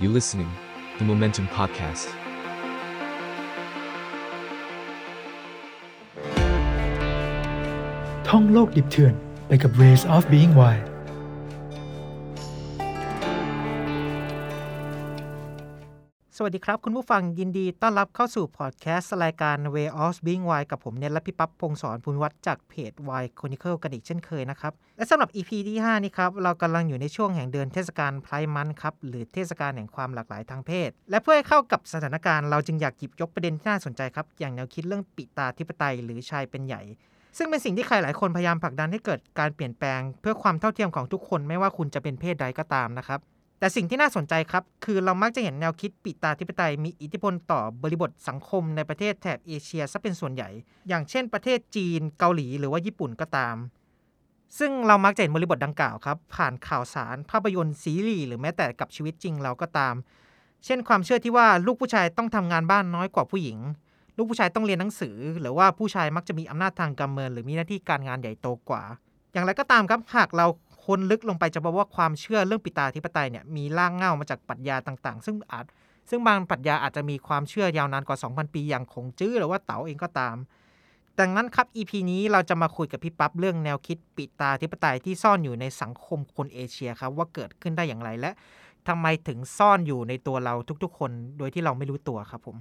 You listening, the Momentum Podcast. ท่องโลกดิบเถื่อนไปกับ Ways of Being Wild วัสดีครับ คุณผู้ฟังยินดีต้อนรับเข้าสู่พอดแคสต์รายการ Way of Being Wild กับผมเนทและพี่ปั๊บพงศรภูมิวัฒน์จากเพจ Wild Chronicle กันอีกเช่นเคยนะครับ และสำหรับ EP ที่ 5 นี้ครับ เรากำลังอยู่ในช่วงแห่งเดือนเทศกาลไพร์มันครับ หรือเทศกาลแห่งความหลากหลายทางเพศ และเพื่อให้เข้ากับสถานการณ์เราจึงอยากหยิบยกประเด็นที่น่าสนใจครับอย่างแนวคิดเรื่องปิตาธิปไตย หรือชายเป็นใหญ่ซึ่งเป็นสิ่งที่ใครหลายคนพยายามผลักดันให้เกิดการเปลี่ยนแปลง เพื่อความเท่าเทียมของทุกคนไม่ว่าคุณจะเป็นเพศใดก็ตามนะครับ แต่สิ่งที่น่าสนใจครับ คือเรามักจะเห็นแนวคิดปิตาธิปไตยมีอิทธิพลต่อบริบทสังคมในประเทศแถบเอเชียซะเป็นส่วนใหญ่ อย่างเช่นประเทศจีนเกาหลีหรือว่าญี่ปุ่นก็ตาม ซึ่งเรามักจะเห็นบริบทดังกล่าวครับ ผ่านข่าวสาร ภาพยนตร์ซีรีส์หรือแม้แต่กับชีวิตจริงเราก็ตาม เช่นความเชื่อที่ว่าลูกผู้ชายต้องทำงานบ้านน้อยกว่าผู้หญิง ลูกผู้ชายต้องเรียนหนังสือ หรือว่าผู้ชายมักจะมีอำนาจทางการเมืองหรือมีหน้าที่การงานใหญ่โตกว่า อย่างไรก็ตามครับหากเรา ค้นลึกลงไปจะพบว่าความเชื่อเรื่องปิตาธิปไตยเนี่ยมีรากเง้ามาจากปรัชญาต่าง ๆ ซึ่งอาจ ซึ่งบางปรัชญาอาจจะมีความเชื่อยาวนานกว่า 2,000 ปีอย่างคงจื้อหรือว่าเต๋าเองก็ตามดังนั้นครับ EP นี้เราจะมาคุยกับพี่ปั๊บเรื่องแนวคิดปิตาธิปไตยที่ซ่อนอยู่ในสังคมคนเอเชียครับว่าเกิดขึ้นได้อย่างไรและทำไมถึงซ่อนอยู่ในตัวเราทุกๆ คน โดยที่เราไม่รู้ตัวครับผม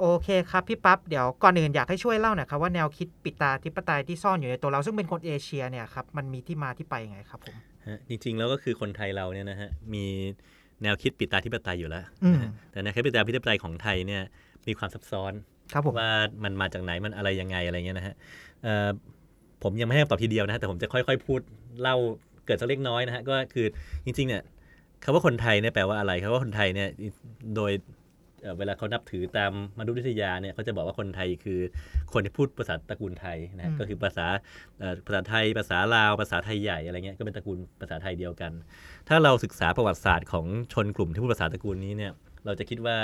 โอเคครับพี่ปั๊บเดี๋ยวก่อนอื่นอยากให้ช่วยเล่าหน่อยครับว่าแนวคิดปิตาธิปไตยที่ซ่อนอยู่ในตัวเราซึ่งเป็นคนเอเชียเนี่ยครับมันมีที่มาที่ไปยังไงครับผมฮะจริงๆแล้วก็คือคนไทยเราเนี่ยนะฮะมีแนวคิดปิตาธิปไตยอยู่แล้วอืมนะฮะแต่แนวคิดปิตาธิปไตยของไทยเนี่ยมีความซับซ้อนครับผมว่ามันมาจากไหนมันอะไรยังไงอะไรเงี้ยนะฮะเอ่อผมยังไม่ให้คำตอบทีเดียวนะฮะแต่ผมจะค่อยๆ พูดเล่าเกิดสักเล็กน้อยนะฮะก็คือจริงๆเนี่ยคำว่าคนไทยเนี่ยแปลว่าอะไรคำว่าคนไทยเนี่ยโดย เอ่อเวลาเขานับถือตามมนุษยวิทยาเนี่ยเขาจะบอกว่าคนไทยคือคนที่พูดภาษาตระกูลไทยนะฮะอืมก็คือภาษาเอ่อภาษาไทย ภาษาลาว ภาษาไทยใหญ่อะไรเงี้ยก็เป็นตระกูลภาษาไทยเดียวกัน ถ้าเราศึกษาประวัติศาสตร์ของชนกลุ่มที่พูดภาษาตระกูลนี้เนี่ยเราจะคิดว่า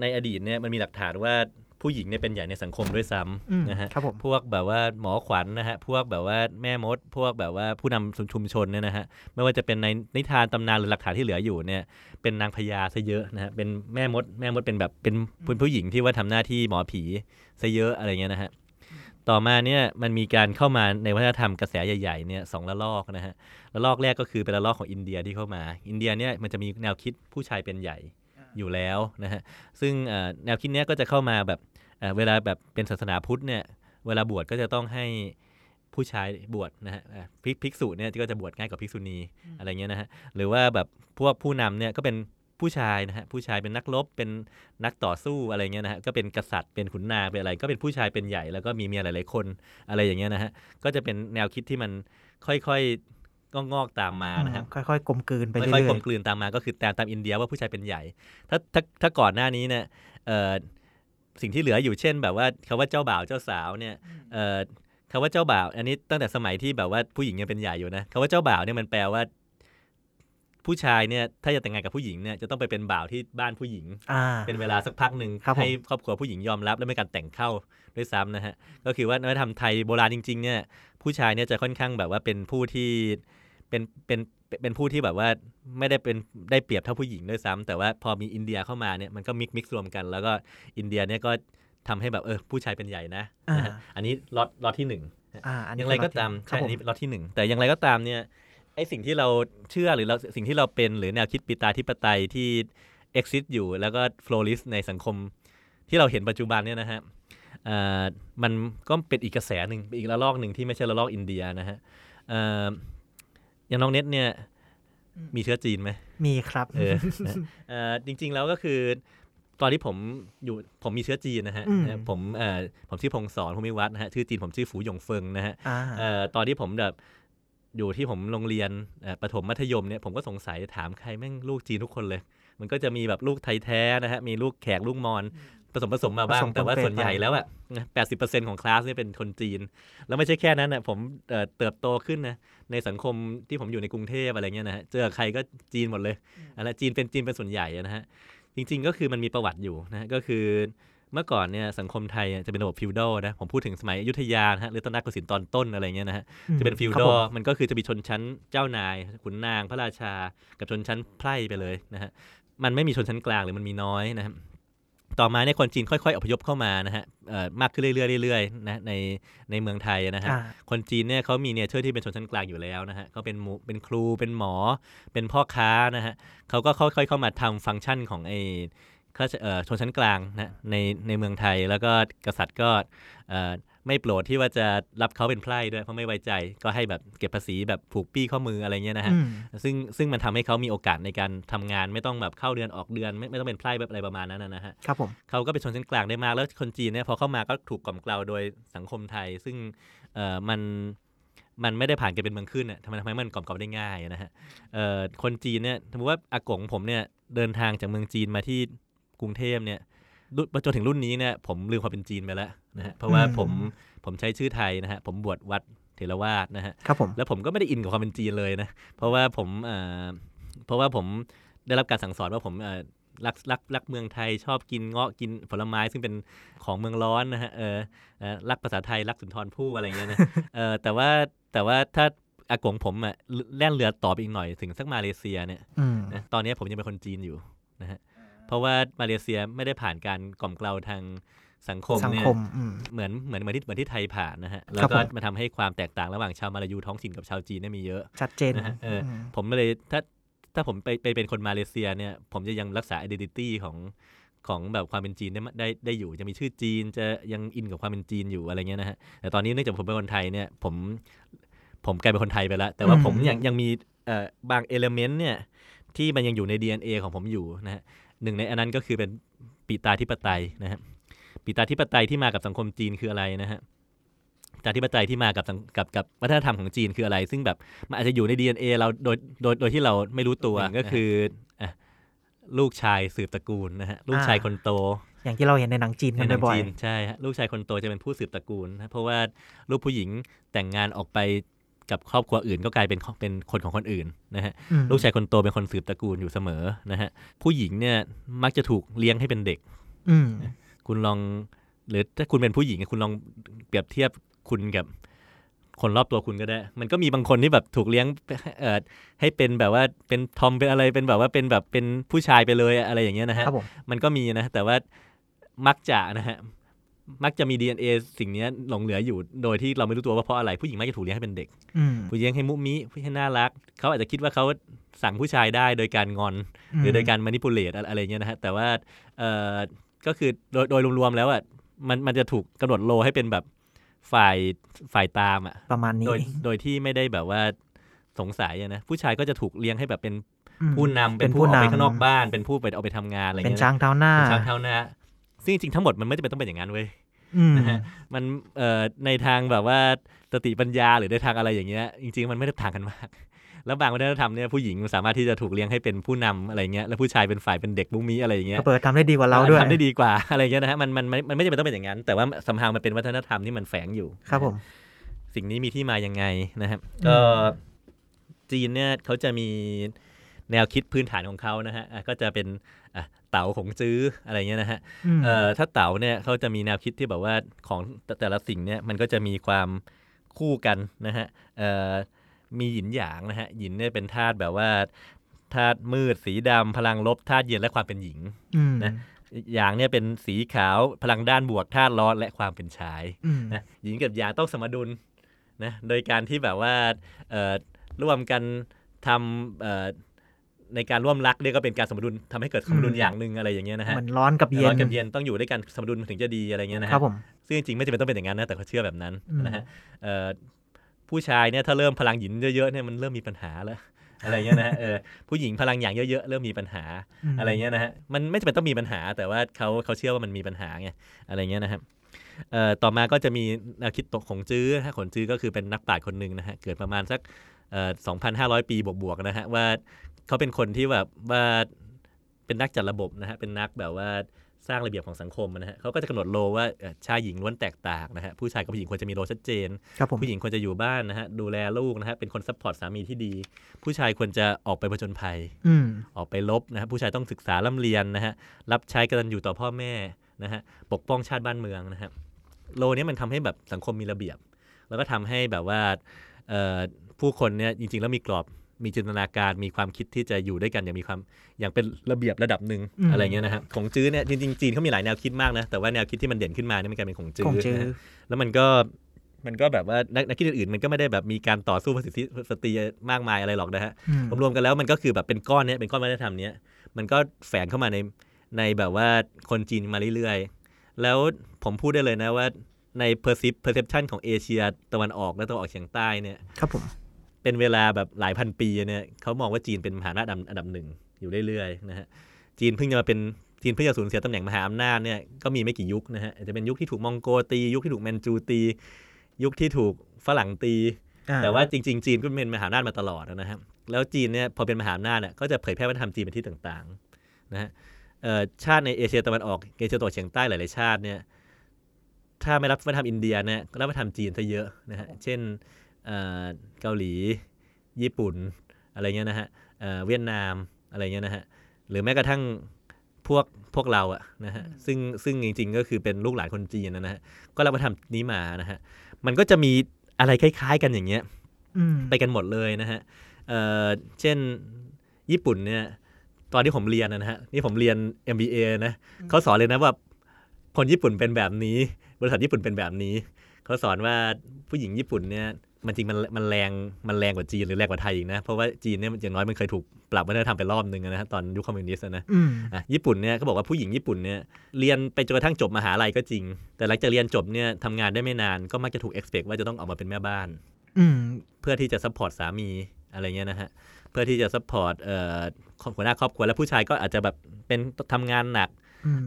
ในอดีตเนี่ยมันมีหลักฐานว่า ผู้หญิงเนี่ยเป็นใหญ่ในสังคมด้วยซ้อืมำนะฮะครับผมพวกแบบว่าหมอขวัญนะฮะพวกแบบว่าแม่มด พวกแบบว่าผู้นำชุมชนเนี่ยนะฮะไม่ว่าจะเป็นในนิทานตำนานหรือหลักฐานที่เหลืออยู่เนี่ยเป็นนางพญาซะเยอะนะฮะเป็นแม่มด แม่มดเป็นแบบเป็นเป็นผู้หญิงที่ว่าทำหน้าที่หมอผีซะเยอะอะไรเงี้ยนะฮะต่อมาเนี่ยมันมีการเข้ามาในวัฒนธรรมกระแสใหญ่ๆเนี่ยสองระลอกนะฮะระลอกแรกก็คือเป็นระลอกของอินเดียที่เข้ามา อินเดียเนี่ยมันจะมีแนวคิดผู้ชายเป็นใหญ่ อยู่แล้วนะฮะซึ่งเอ่อแนวคิดเนี้ยก็จะเข้ามาแบบเอ่อเวลาแบบเป็นศาสนาพุทธเนี่ยเวลาบวชก็จะต้องให้ผู้ชายบวชนะฮะอะภิกภิกษุเนี่ยก็จะบวชง่ายกว่าภิกษุณีอะไรเงี้ยนะฮะหรือว่าแบบพวกผู้นำเนี่ยก็เป็นผู้ชายนะฮะผู้ชายเป็นนักรบเป็นนักต่อสู้อะไรเงี้ยนะฮะก็เป็นกษัตริย์เป็นขุนนางเป็นอะไร ก็เป็นผู้ชายเป็นใหญ่แล้วก็มีเมียหลาย ๆ คนอะไรอย่างเงี้ยนะฮะก็จะเป็นแนวคิดที่มันค่อยๆ ก็งอกตามมานะครับค่อยๆกลมกลืนไปเรื่ค่อยๆกลอยมกลืนตามมาก็คือตามตามอินเดียว่าผู้ชายเป็นใหญ่ ถ้าถ้าถ้าก่อนหน้านี้เนี่ยเอ่อสิ่งที่เหลืออยู่เช่น แบบว่าคำว่าเจ้าบ่าวเจ้าสาวเนี่ยเอ่อคำว่าเจ้าบ่าว อันนี้ตั้งแต่สมัยที่แบบว่าผู้หญิงยังเป็นใหญ่อยู่นะคำว่าเจ้าบ่าวเนี่ยมันแปลว่าผู้ชายเนี่ยถ้าจะแต่งงานกับผู้หญิงเนี่ยจะต้องไปเป็นบ่าวที่บ้านผู้หญิงๆอ่าเป็นเวลาสักพักหนึ่งครับผมให้ครอบครัวผู้หญิงยอมรับ และไม่การแต่งเข้าด้วยซ้ำนะฮะก็คือว่านวัฒนธรรมไทยโบราณจริงๆเนี่ยผู้ชายเนี่ยจะค่อนข้างแบบว่าเป็นผู้ที่ เป็นเป็นเป็นเป็นผู้ที่แบบว่าไม่ได้เป็นได้เปรียบเท่าผู้หญิงด้วยซ้ำแต่ว่าพอมีอินเดียเข้ามาเนี่ยมันก็ mix mix รวมกัน แล้วก็อินเดียเนี่ยก็ทำให้แบบเออผู้ชายเป็นใหญ่นะนะฮะอ่าอันนี้ล็อตล็อตที่หนึ่งอ่าอันนี้ย่างไรก็ตามครัใช่บผอันมนี้ล็อตที่หนึ่งแต่อย่างไรก็ตามเนี่ยไอ้สิ่งที่เราเชื่อหรือเราสิ่งที่เราเป็นหรือแนวคิดปิตาธิปไตยที่ exist อยู่แล้วก็ flourish ในสังคมที่เราเห็นปัจจุบันเนี่ยนะฮะอ่ามันก็เป็นอีกกระแสหนึ่งเป็นอีกระลอกหนึ่งที่ไม่ใช่ระลอกอินเดียนะฮะ อ่าอย่างน้องเน็ตเนี่ยมีเชื้อจีนไหม มีครับ เออนะเอ่อจริง ๆ แล้วก็คือ ตอนที่ผมอยู่ผมมีเชื้อจีนนะฮะอืมเอ่อผมเอ่อผมชื่อพงศรภูมิวัฒน์นะฮะ ชื่อจีนผมชื่อฝูหยงเฟิงนะฮะอ่าเอ่อตอนที่ผมแบบอยู่ที่ผมโรงเรียนเอ่อประถมมัธยมเนี่ยผมก็สงสัยถามใครแม่งลูกจีนทุกคนเลย มันก็จะมีแบบลูกไทยแท้นะฮะ มีลูกแขกลูกมอญ ผสมผสมมาบ้างผสมแต่ว่าปนเปส่วนใหญ่ไปแล้วอะแปดสิบเปอร์เซ็นของคลาสเนี่ยเป็นคนจีน แล้วไม่ใช่แค่นั้นนะผมเอ่อเติบโตขึ้นนะในสังคมที่ผมอยู่ในกรุงเทพอะไรเงี้ยนะฮะเจอใครก็จีนหมดเลยอะไรจีนเป็นจีนเป็นส่วนใหญ่อะนะฮะจริง ๆ ก็คือมันมีประวัติอยู่นะฮะก็คือเมื่อก่อนเนี่ยสังคมไทยจะเป็นระบบฟิวดอลนะผมพูดถึงสมัยอยุธยานะฮะหรือตอนนักกสินตอนต้นอะไรเงี้ยนะฮะอืมจะเป็นฟิวครัดบอผลมมันก็คือจะมีชนชั้นเจ้านาย ขุนนางพระราชา กับชนชั้นไพร่ไปเลยนะฮะมันไม่มีชนชั้นกลางหรือมันมีน้อยนะครับ ต่อมาเนี่ยคนจีนค่อยๆอพยพเข้ามานะฮะเอ่อมากขึ้นเรื่อยๆเรื่อยๆนะในในเมืองไทยนะฮะอ่าคนจีนเนี่ยเขามีเนเจอร์ที่เป็นชนชั้นกลางอยู่แล้วนะฮะเขาเป็นหมูเป็นครูเป็นหมอ เป็นพ่อค้านะฮะเขาก็ค่อยๆเข้ามาทำฟังก์ชันของไอ้ข้าราชเอ่อชนชั้นกลางนะในในเมืองไทยแล้วก็กษัตริย์ก็เอ่อ ไม่โปรดที่ว่าจะรับเขาเป็นไพร่ด้วยเพราะไม่ไว้ใจ ก็ให้แบบเก็บภาษีแบบผูกปี้ข้อมืออะไรเงี้ยนะฮะอืมซึ่งซึ่งมันทำให้เขามีโอกาสในการทำงานไม่ต้องแบบเข้าเดือนออกเดือน ไม่ไม่ต้องเป็นไพร่แบบอะไรประมาณนั้นนะนะฮะครับผมเขาก็เป็นชนชั้นกลางได้มากแล้วคนจีนเนี่ยพอเข้ามาก็ถูกกล่อมเกลาโดยสังคมไทย ซึ่งเอ่อมันมันไม่ได้ผ่านการเป็นเมืองขึ้นอะทำไมทำไมมันกล่อมเกลาได้ง่ายนะฮะเอ่อคนจีนเนี่ยสมมติว่าอากงผมเนี่ยเดินทางจากเมืองจีนมาที่กรุงเทพเนี่ยรุ่น จนถึงรุ่นนี้เนี่ยผมลืมความเป็นจีนไปแล้วนะฮะเพราะว่าอืมผมผมใช้ชื่อไทยนะฮะผมบวชวัดเทรวาสนะฮะครับผมแล้วผมก็ไม่ได้อินกับความเป็นจีนเลยนะเพราะว่าผมเอ่อเพราะว่าผมได้รับการสั่งสอนว่าผมเอ่อรักรักรักเมืองไทยชอบกินเงาะกินผลไม้ซึ่งเป็นของเมืองร้อนนะฮะเออเอ่อรักภาษาไทยรักสุนทรภู่อะไรอย่างเงี้ยนะเออแต่ว่าแต่ว่าถ้าอากงผมอะแล่นเรือต่อไปอีกหน่อยถึงสักมาเลเซียเนี่ยอืมนะตอนนี้ผมยังเป็นคนจีนอยู่นะฮะ เพราะว่ามาเลเซียไม่ได้ผ่านการกล่อมเกลาทางสังคมสังเนี่ยคมอืมเหมือนเหมือนเหมือนที่เหมือนที่ไทยผ่านนะฮะ แล้ครัวบก็ผมมาทำให้ความแตกต่างระหว่างชาวมาลายูท้องถิ่นกับชาวจีนเนี่ยมีเยอะ ชัดเจนนะฮะเออมผมเลยถ้าถ้าผมไปไปเป็นคนมาเลเซียเนี่ย ผมจะยังรักษา identity ของของแบบความเป็นจีนได้มาได้ได้อยู่จะมีชื่อจีนจะยังอินกับความเป็นจีนอยู่อะไรเงี้ยนะฮะแต่ตอนนี้เนื่องจากผมเป็นคนไทยเนี่ยผมผมกลายเป็นคนไทยไปแล้ว แต่ว่าผมยังยังมีเอ่อบางเอลเมนต์เนี่ยที่มันยังอยู่ใน DNA ของผมอยู่นะฮะ หนึ่งในอันนั้นก็คือเป็นปีตาธิปไตยนะฮะปีตาธิปไตยที่มากับสังคมจีนคืออะไรนะฮะประชาธิปไตยที่มากับสังกับกับวัฒนธรรมของจีนคืออะไร ซึ่งแบบมันอาจจะอยู่ใน DNA เราโดยโดยโดยที่เราไม่รู้ตัวก็คืออะลูกชายสืบตระกูลนะฮะลูกชายคนโต อย่างที่เราเห็นในหนังจีนในกันหนังบ่อยจีนใช่ฮะลูกชายคนโตจะเป็นผู้สืบตระกูลนะเพราะว่าลูกผู้หญิงแต่งงานออกไป กับครอบครัวอื่นก็กลายเป็นของเป็นคนของคนอื่นนะฮะๆอืมลูกชายคนโตเป็นคนสืบตระกูลอยู่เสมอนะฮะผู้หญิงเนี่ยมักจะถูกเลี้ยงให้เป็นเด็กอืมคุณลองหรือถ้าคุณเป็นผู้หญิงคุณลองเปรียบเทียบคุณกับคนรอบตัวคุณก็ได้ มันก็มีบางคนที่แบบถูกเลี้ยงเอ่อให้เป็นแบบว่าเป็นทอมเป็นอะไรเป็นแบบว่าเป็นแบบเป็นผู้ชายไปเลยอะไรอย่างเงี้ยนะฮะครับผมมันก็มีนะ แต่ว่ามักจะนะฮะ มักจะมี DNA สิ่งเนี้ยหลงเหลืออยู่โดยที่เราไม่รู้ตัวว่าเพราะอะไรผู้หญิงมักจะถูกเลี้ยงให้เป็นเด็กอืมผู้หญิงให้มุมิให้น่ารัก เขาอาจจะคิดว่าเขาสั่งผู้ชายได้โดยการงอน หรือโดยการ manipulate อะไรเงี้ยนะฮะแต่ว่าเอ่อก็คือโดยโดยรวมๆแล้วอะมันมันจะถูกกำหนดโลให้เป็นแบบฝ่ายฝ่ายตามอะประมาณนี้โดยโดยที่ไม่ได้แบบว่าสงสัยอะนะผู้ชายก็จะถูกเลี้ยงให้แบบเป็นอืมผู้นำเป็นผู้ออกไปข้างนอกบ้าน เป็นผู้ไปออกไปทำงานอะไรเป็นเงี้ยช้างเท้าหน้าเป็นช้างเท้าหน้า ซึ่งจริงๆทั้งหมดมันไม่จำเป็นต้องเป็นอย่างนั้นเว้ยอืมนะฮะมันเอ่อในทางแบบว่าสติปัญญาหรือในทางอะไรอย่างเงี้ยจริง ๆ มันไม่ได้ต่างกันมาก แล้วบางวัฒนธรรมเนี่ยผู้หญิงสามารถที่จะถูกเลี้ยงให้เป็นผู้นำอะไรเงี้ยแล้วผู้ชายเป็นฝ่ายเป็นเด็กมุ้งมีอะไรอย่างเงี้ยเปิดทำได้ดีกว่าเราด้วยทำได้ดีกว่าอะไรเงี้ยนะฮะมันมันมันมันไม่จำเป็นต้องเป็นอย่างนั้น แต่ว่าสัมพังมันเป็นวัฒนธรรมที่มันแฝงอยู่ครับผมสิ่งนี้มีที่มายังไงนะครับอืมก็จีนเนี่ยเขาจะมีแนวคิดพื้นฐานของเขานะฮะอะก็จะเป็นอะ เต๋าของจื้ออะไรเงี้ยนะฮะมเอ่อถ้าเต๋าเนี่ยเขาจะมีแนวคิดที่แบบว่าของแต่แต่ละสิ่งเนี่ยมันก็จะมีความคู่กันนะฮะเอ่อมีหยินหยางนะฮะหยินเนี่ยเป็นธาตุแบบว่าธาตุมืดสีดำพลังลบธาตุเย็นและความเป็นหญิงอืมนะหยางเนี่ยเป็นสีขาวพลังด้านบวกธาตุร้อนและความเป็นชายอืมนะหญิงกับหยางต้องสมดุลนะโดยการที่แบบว่าเอ่อร่วมกันทำเอ่อ ในการร่วมรักเนี่ยก็เป็นการสมดุลทำให้เกิดสมดุลอย่างหนึ่งอะไรอย่างเงี้ยนะฮะเหมือนร้อนกับเย็ร้อนนกับเย็นต้องอยู่ด้วยกันสมดุลถึงจะดีอะไรเงี้ยนะครัฮะบผมซึ่งจริงๆไม่จำเป็นต้องเป็นอย่างนั้นนะแต่เขาเชื่อแบบนั้นอืมนะฮะเอ่อผู้ชายเนี่ยถ้าเริ่มพลังหยินเยอะๆเนี่ยมันเริ่มมีปัญหาแล้วอะไรเงี้ยนะฮะเออผู้หญิงพลังอย่างเยอะๆเริ่มมีปัญหามอะไรเงี้ยนะฮะมันไม่จำเป็นต้องมีปัญหา แต่ว่าเขาเขาเชื่อว่ามันมีปัญหาไงอะไรเงี้ยนะครับเอ่อต่อมาก็จะมีแนวคิดของขงจื้อนะฮะขงจื้อก็คือเป็นนักปราชญ์คนหนึ่งนะฮะเกิดประมาณสักเอ่อ2,500 ปีบวกๆนะฮะว่า เขาเป็นคนที่แบบว่าเป็นนักจัดระบบนะฮะเป็นนักแบบว่าสร้างระเบียบของสังคมนะฮะเขาก็จะกำหนด role ว่าเอ่อชายหญิงล้วนแตกต่างนะฮะผู้ชายกับผู้หญิงควรจะมี role ชัดเจนครับผมผู้หญิงควรจะอยู่บ้านนะฮะดูแลลูกนะฮะเป็นคน support สามีที่ดี ผู้ชายควรจะออกไปผจญภัยอืมออกไปรบนะครับผู้ชายต้องศึกษาร่ำเรียนนะฮะรับใช้กตัญญูต่อพ่อแม่นะฮะปกป้องชาติบ้านเมืองนะครับโลเนี้ยมันทำให้แบบสังคมมีระเบียบ แล้วก็ทำให้แบบว่าเอ่อผู้คนเนี่ยจริงๆแล้วมีกรอบ มีจินตนาการมีความคิดที่จะอยู่ด้วยกันอย่างมีความอย่างเป็นระเบียบระดับหนึ่งอืมอะไรเงี้ยนะครับของจื้อเนี่ยจริงๆจีนเขามีหลายแนวคิดมากนะแต่ว่าแนวคิดที่มันเด่นขึ้นมาเนี่ยมันกลายเป็นของจื้ของอจื้อนะฮะแล้วมันก็มันก็แบบว่านักนักคิดอื่นๆมันก็ไม่ได้แบบมีการต่อสู้เพื่อสิทธิสตรีมากมายอะไรหรอกนะฮะอืมรวมๆกันแล้วมันก็คือแบบเป็นก้อนเนี้ยเป็นก้อนวัฒนธรรมเนี้ยมันก็แฝงเข้ามาในในแบบว่าคนจีนมาเรื่อยๆ แล้วผมพูดได้เลยนะว่าใน percep perception ของเอเชียตะวันออกและตะวันออกเฉียงใต้เนี่ยครับผม เป็นเวลาแบบหลายพันปีเนี่ยเขามองว่าจีนเป็นมหาอำนาจอันดับอันดับหนึ่งอยู่เรื่อยๆนะฮะจีนเพิ่งจะมาเป็นจีนเพิ่งจะสูญเสียตำแหน่งมหาอำนาจเนี่ยก็มีไม่กี่ยุคนะฮะอาจจะเป็นยุคที่ถูกมองโกตี ยุคที่ถูกแมนจูตี ยุคที่ถูกฝรั่งตีอ่แต่ว่าจริง ๆ จีนก็เป็นมหาอำนาจมาตลอดนะครับแล้วจีนเนี่ยพอเป็นมหาอำนาจเนี่ยก็จะเผยแพร่วัฒนธรรมจีนไปที่ต่างๆนะฮะเอ่อชาติในเอเชียตะวันออกเอเชียตะวันออกเฉียงใต้หลายๆชาติเนี่ยถ้าไม่รับวัฒนธรรมอินเดียเนี่ยก็รับวัฒนธรรมจีนซะเยอะนะฮะเช่น เอ่อเกาหลี ญี่ปุ่นอะไรเงี้ยนะฮะเอ่อเวียดนามอะไรเงี้ยนะฮะหรือแม้กระทั่งพวกพวกเราอะนะฮะซึ่งซึ่งจริง ๆ ก็คือเป็นลูกหลานคนจีนนะฮะก็รับวัฒนธรรมนี้มานะฮะมันก็จะมีอะไรคล้าย ๆ กันอย่างเงี้ยอืมไปกันหมดเลยนะฮะเอ่อเช่นญี่ปุ่นเนี่ยตอนที่ผมเรียนนะฮะนี่ผมเรียน MBA นะเขาสอนเลยนะว่าคนญี่ปุ่นเป็นแบบนี้ บริษัทญี่ปุ่นเป็นแบบนี้ เขาสอนว่าผู้หญิงญี่ปุ่นเนี่ย มันจริงมันมันแรงมันแรงกว่าจีนหรือแรงกว่าไทยอีกนะ เพราะว่าจีนเนี่ยอย่างน้อยมันเคยถูกปรับวัฒนธรรมไปรอบนึงนะฮะตอนยุคคอมมิวนิสต์อะนะอืมอะญี่ปุ่นเนี่ยเขาบอกว่าผู้หญิงญี่ปุ่นเนี่ยเรียนไปจนกระทั่งจบมหาลัยก็จริง แต่หลังจากเรียนจบเนี่ยทำงานได้ไม่นานก็มักจะถูก expect ว่าจะต้องออกมาเป็นแม่บ้านอืมเพื่อที่จะ support สามีอะไรเงี้ยนะฮะเพื่อที่จะ support เอ่อหัวหน้าครอบครัวแล้วผู้ชายก็อาจจะแบบเป็นทำงานหนัก